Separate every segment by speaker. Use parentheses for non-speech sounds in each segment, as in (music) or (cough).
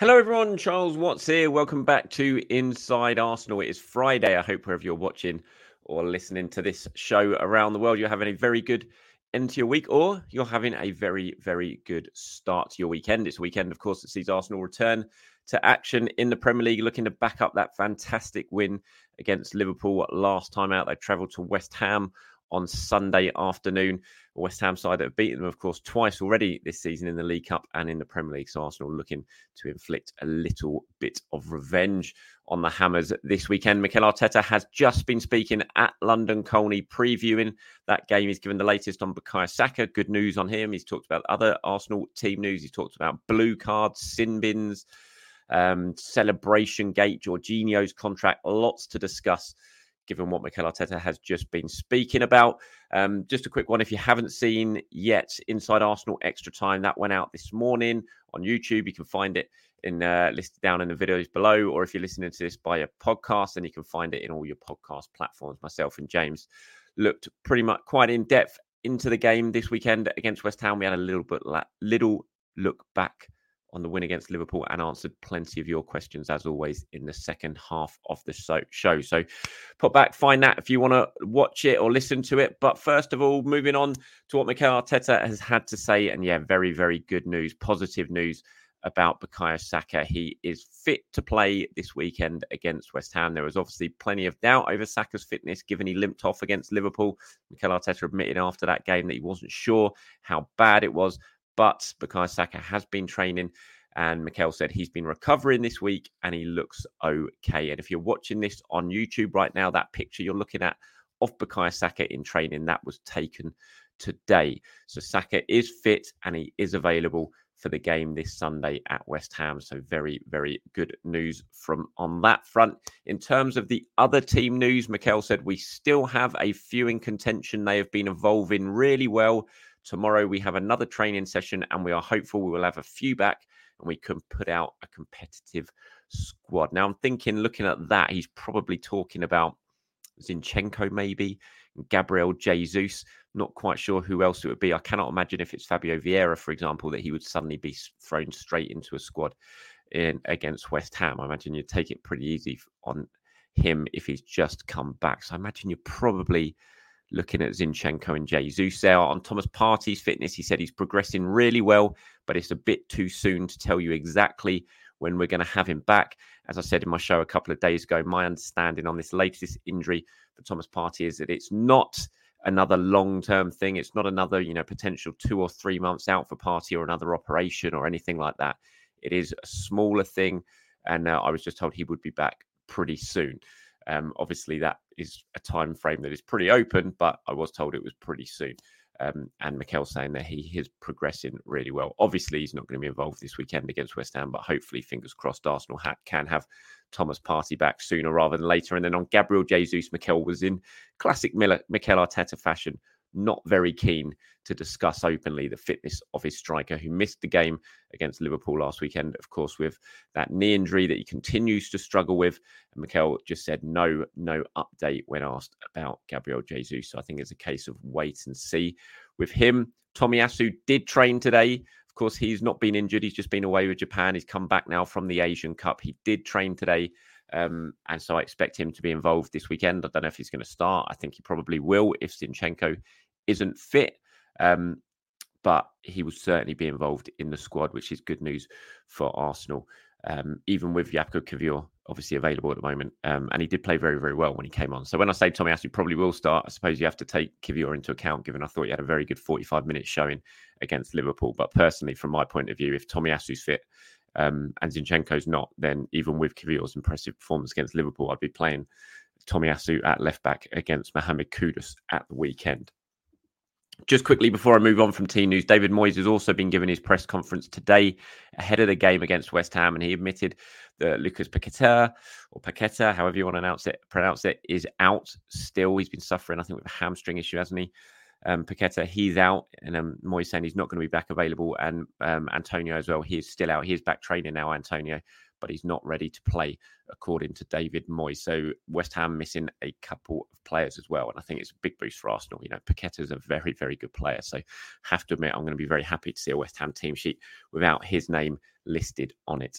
Speaker 1: Hello, everyone. Charles Watts here. Welcome back to Inside Arsenal. It is Friday. I hope wherever you're watching or listening to this show around the world, you're having a very good end to your week or you're having a very, very good start to your weekend. It's a weekend, of course, that sees Arsenal return to action in the Premier League, looking to back up that fantastic win against Liverpool last time out. They travelled to West Ham on Sunday afternoon. West Ham side that have beaten them, of course, twice already this season in the League Cup and in the Premier League. So Arsenal looking to inflict a little bit of revenge on the Hammers this weekend. Mikel Arteta has just been speaking at London Colney, previewing that game. He's given the latest on Bukayo Saka. Good news on him. He's talked about other Arsenal team news. He's talked about blue cards, sin bins, um, celebration gate, Jorginho's contract. Lots to discuss given what Mikel Arteta has just been speaking about. Um, just a quick one if you haven't seen yet Inside Arsenal Extra Time, that went out this morning on YouTube. You can find it in uh, listed down in the videos below, or if you're listening to this by a podcast, then you can find it in all your podcast platforms. Myself and James looked pretty much quite in depth into the game this weekend against West Ham. We had a little bit la- little look back on the win against Liverpool and answered plenty of your questions as always in the second half of the show. So put back, find that if you want to watch it or listen to it. But first of all, moving on to what Mikel Arteta has had to say. And yeah, very, very good news, positive news about Bukayo Saka. He is fit to play this weekend against West Ham. There was obviously plenty of doubt over Saka's fitness, given he limped off against Liverpool. Mikel Arteta admitted after that game that he wasn't sure how bad it was. But Bukayo Saka has been training, and Mikel said he's been recovering this week and he looks okay. And if you're watching this on YouTube right now, that picture you're looking at of Bukayo Saka in training that was taken today. So Saka is fit and he is available for the game this Sunday at West Ham. So very, very good news from on that front. In terms of the other team news, Mikel said we still have a few in contention. They have been evolving really well. Tomorrow we have another training session, and we are hopeful we will have a few back and we can put out a competitive squad. Now I'm thinking, looking at that, he's probably talking about Zinchenko, maybe Gabriel Jesus. Not quite sure who else it would be. I cannot imagine if it's Fabio Vieira, for example, that he would suddenly be thrown straight into a squad in against West Ham. I imagine you'd take it pretty easy on him if he's just come back. So I imagine you're probably looking at Zinchenko and Jesus there. On Thomas Partey's fitness, he said he's progressing really well, but it's a bit too soon to tell you exactly when we're going to have him back. As I said in my show a couple of days ago, my understanding on this latest injury for Thomas Partey is that it's not another long-term thing. It's not another, you know, potential two or three months out for Partey or another operation or anything like that. It is a smaller thing, and uh, I was just told he would be back pretty soon. Um, obviously, that is a time frame that is pretty open, but I was told it was pretty soon. Um, and Mikel saying that he is progressing really well. Obviously, he's not going to be involved this weekend against West Ham, but hopefully, fingers crossed, Arsenal ha- can have Thomas Partey back sooner rather than later. And then on Gabriel Jesus, Mikel was in classic Mikel Arteta fashion, not very keen to discuss openly the fitness of his striker who missed the game against Liverpool last weekend, of course, with that knee injury that he continues to struggle with. And Mikel just said no, no update when asked about Gabriel Jesus. So I think it's a case of wait and see with him. Tomiyasu did train today. Of course, he's not been injured. He's just been away with Japan. He's come back now from the Asian Cup. He did train today. Um, and so I expect him to be involved this weekend. I don't know if he's going to start. I think he probably will if Zinchenko isn't fit. Um, but he will certainly be involved in the squad, which is good news for Arsenal. Um, even with Jakub Kiwior obviously available at the moment, um, and he did play very, very well when he came on. So when I say Tomiyasu probably will start, I suppose you have to take Kiwior into account, given I thought he had a very good 45 minutes showing against Liverpool. But personally, from my point of view, if Tomiyasu's fit um, and Zinchenko's not, then even with Kiwior's impressive performance against Liverpool, I'd be playing Tomiyasu at left back against Mohamed Kudus at the weekend. Just quickly before I move on from team news, David Moyes has also been given his press conference today ahead of the game against West Ham, and he admitted that Lucas Paqueta or Paqueta, however you want to announce it, pronounce it, is out still. He's been suffering, I think, with a hamstring issue, hasn't he? Um, Paqueta, he's out, and um, Moyes saying he's not going to be back available, and um, Antonio as well. He's still out. He's back training now, Antonio but he's not ready to play, according to David Moyes. So West Ham missing a couple of players as well. And I think it's a big boost for Arsenal. You know, Paqueta is a very, very good player. So have to admit, I'm going to be very happy to see a West Ham team sheet without his name listed on it.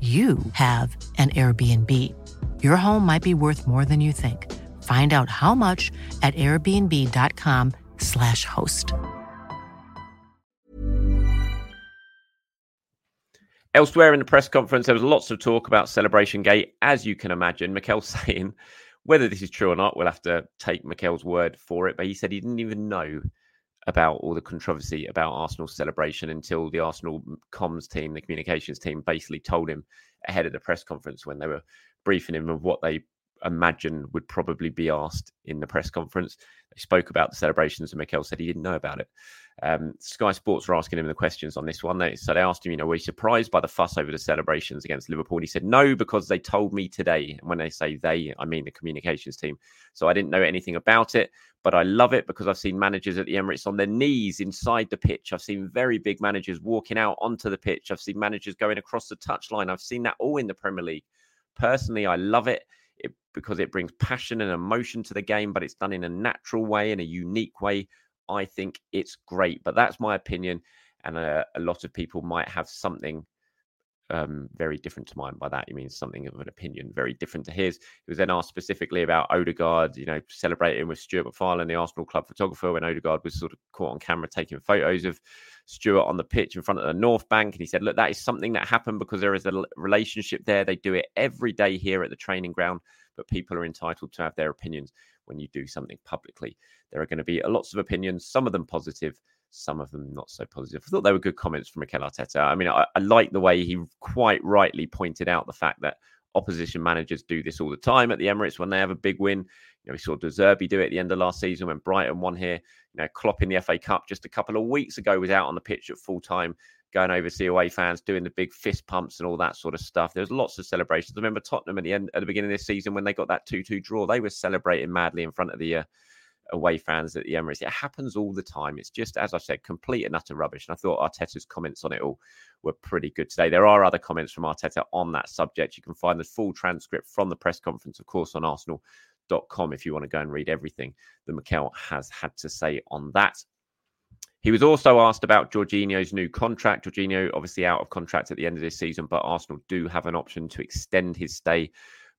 Speaker 2: you have an Airbnb. Your home might be worth more than you think. Find out how much at airbnb.com/slash host.
Speaker 1: Elsewhere in the press conference, there was lots of talk about Celebration Gate, as you can imagine. Mikel (laughs) saying whether this is true or not, we'll have to take Mikel's word for it. But he said he didn't even know about all the controversy about Arsenal's celebration until the Arsenal comms team, the communications team, basically told him ahead of the press conference when they were briefing him of what they imagine would probably be asked in the press conference. They spoke about the celebrations, and Mikel said he didn't know about it. Um, Sky Sports were asking him the questions on this one. They, so they asked him, you know, were you surprised by the fuss over the celebrations against Liverpool? And he said, no, because they told me today. And when they say they, I mean the communications team. So I didn't know anything about it, but I love it because I've seen managers at the Emirates on their knees inside the pitch. I've seen very big managers walking out onto the pitch. I've seen managers going across the touchline. I've seen that all in the Premier League. Personally, I love it it, because it brings passion and emotion to the game, but it's done in a natural way, in a unique way. I think it's great, but that's my opinion. And a, a lot of people might have something um, very different to mine. By that, he means something of an opinion very different to his. He was then asked specifically about Odegaard, you know, celebrating with Stuart MacFarlane, the Arsenal club photographer, when Odegaard was sort of caught on camera taking photos of Stuart on the pitch in front of the North Bank. And he said, look, that is something that happened because there is a relationship there. They do it every day here at the training ground, but people are entitled to have their opinions when you do something publicly. There are going to be uh, lots of opinions, some of them positive, some of them not so positive. I thought they were good comments from Mikel Arteta. I mean, I, I like the way he quite rightly pointed out the fact that opposition managers do this all the time at the Emirates when they have a big win. You know, we saw De Zerbi do it at the end of last season when Brighton won here. You know, Klopp in the FA Cup just a couple of weeks ago was out on the pitch at full time going over to away fans, doing the big fist pumps and all that sort of stuff. There was lots of celebrations. I remember Tottenham at the end at the beginning of this season when they got that 2-2 draw, they were celebrating madly in front of the uh, away fans at the Emirates. It happens all the time. It's just, as I said, complete and utter rubbish. And I thought Arteta's comments on it all were pretty good today. There are other comments from Arteta on that subject. You can find the full transcript from the press conference, of course, on arsenal.com if you want to go and read everything that Mikel has had to say on that. He was also asked about Jorginho's new contract. Jorginho, obviously out of contract at the end of this season, but Arsenal do have an option to extend his stay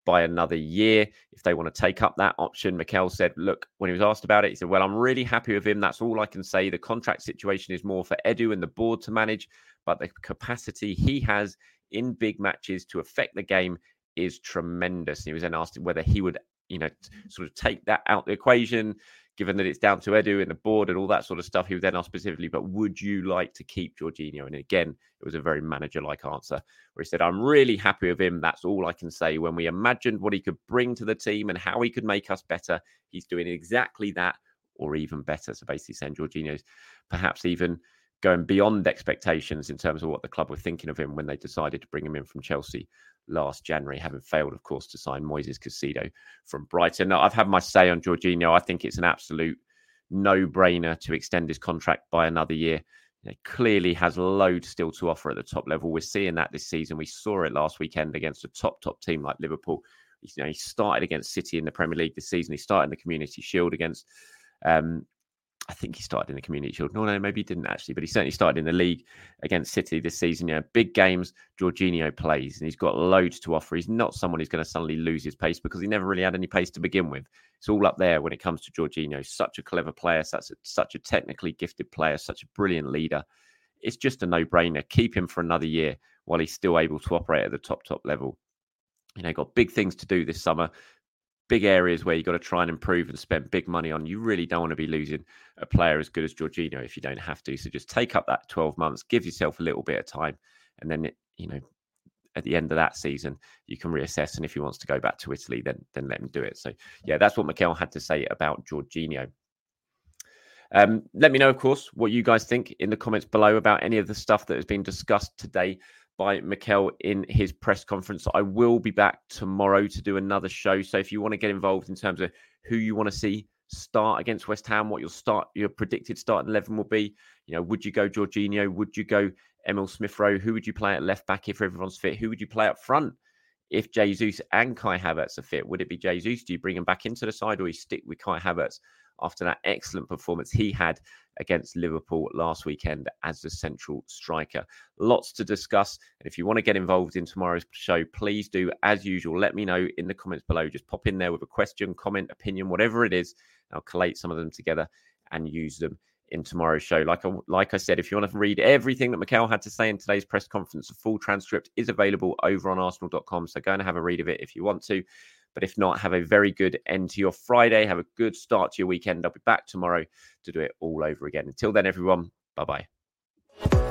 Speaker 1: by another year if they want to take up that option. Mikel said, Look, when he was asked about it, he said, Well, I'm really happy with him. That's all I can say. The contract situation is more for Edu and the board to manage, but the capacity he has in big matches to affect the game is tremendous. He was then asked whether he would, you know, sort of take that out the equation, given that it's down to Edu and the board and all that sort of stuff. He was then asked specifically, but would you like to keep Jorginho? And again, it was a very manager like answer where he said, I'm really happy with him. That's all I can say. When we imagined what he could bring to the team and how he could make us better, he's doing exactly that or even better. So basically saying Jorginho's perhaps even going beyond expectations in terms of what the club were thinking of him when they decided to bring him in from Chelsea last January, having failed, of course, to sign Moises Caicedo from Brighton. Now, I've had my say on Jorginho. I think it's an absolute no-brainer to extend his contract by another year. He clearly has loads still to offer at the top level. We're seeing that this season. We saw it last weekend against a top, top team like Liverpool. You know, he started against City in the Premier League this season. He started in the Community Shield against um, I think he started in the Community Shield. No, no, maybe he didn't actually, but he certainly started in the league against City this season. Yeah, big games, Jorginho plays, and he's got loads to offer. He's not someone who's going to suddenly lose his pace because he never really had any pace to begin with. It's all up there when it comes to Jorginho. Such a clever player, such a, such a technically gifted player, such a brilliant leader. It's just a no-brainer. Keep him for another year while he's still able to operate at the top, top level. You know, got big things to do this summer big areas where you've got to try and improve and spend big money on. You really don't want to be losing a player as good as Jorginho if you don't have to. So just take up that 12 months, give yourself a little bit of time, and then, it, you know, at the end of that season, you can reassess. And if he wants to go back to Italy, then then let him do it. So yeah, that's what Mikel had to say about Jorginho. Um, let me know, of course, what you guys think in the comments below about any of the stuff that has been discussed today by Mikel in his press conference. I will be back tomorrow to do another show. So if you want to get involved in terms of who you want to see start against West Ham, what your start your predicted starting eleven will be, you know, would you go Jorginho? Would you go Emile Smith Rowe? Who would you play at left back if everyone's fit? Who would you play up front if Jesus and Kai Havertz are fit? Would it be Jesus? Do you bring him back into the side or you stick with Kai Havertz after that excellent performance he had against Liverpool last weekend as the central striker. Lots to discuss. And if you want to get involved in tomorrow's show, please do, as usual, let me know in the comments below. Just pop in there with a question, comment, opinion, whatever it is. I'll collate some of them together and use them in tomorrow's show. Like I, like I said, if you want to read everything that Mikel had to say in today's press conference, the full transcript is available over on arsenal.com. So go and have a read of it if you want to. But if not, have a very good end to your Friday. Have a good start to your weekend. I'll be back tomorrow to do it all over again. Until then, everyone, bye bye.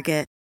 Speaker 3: Target.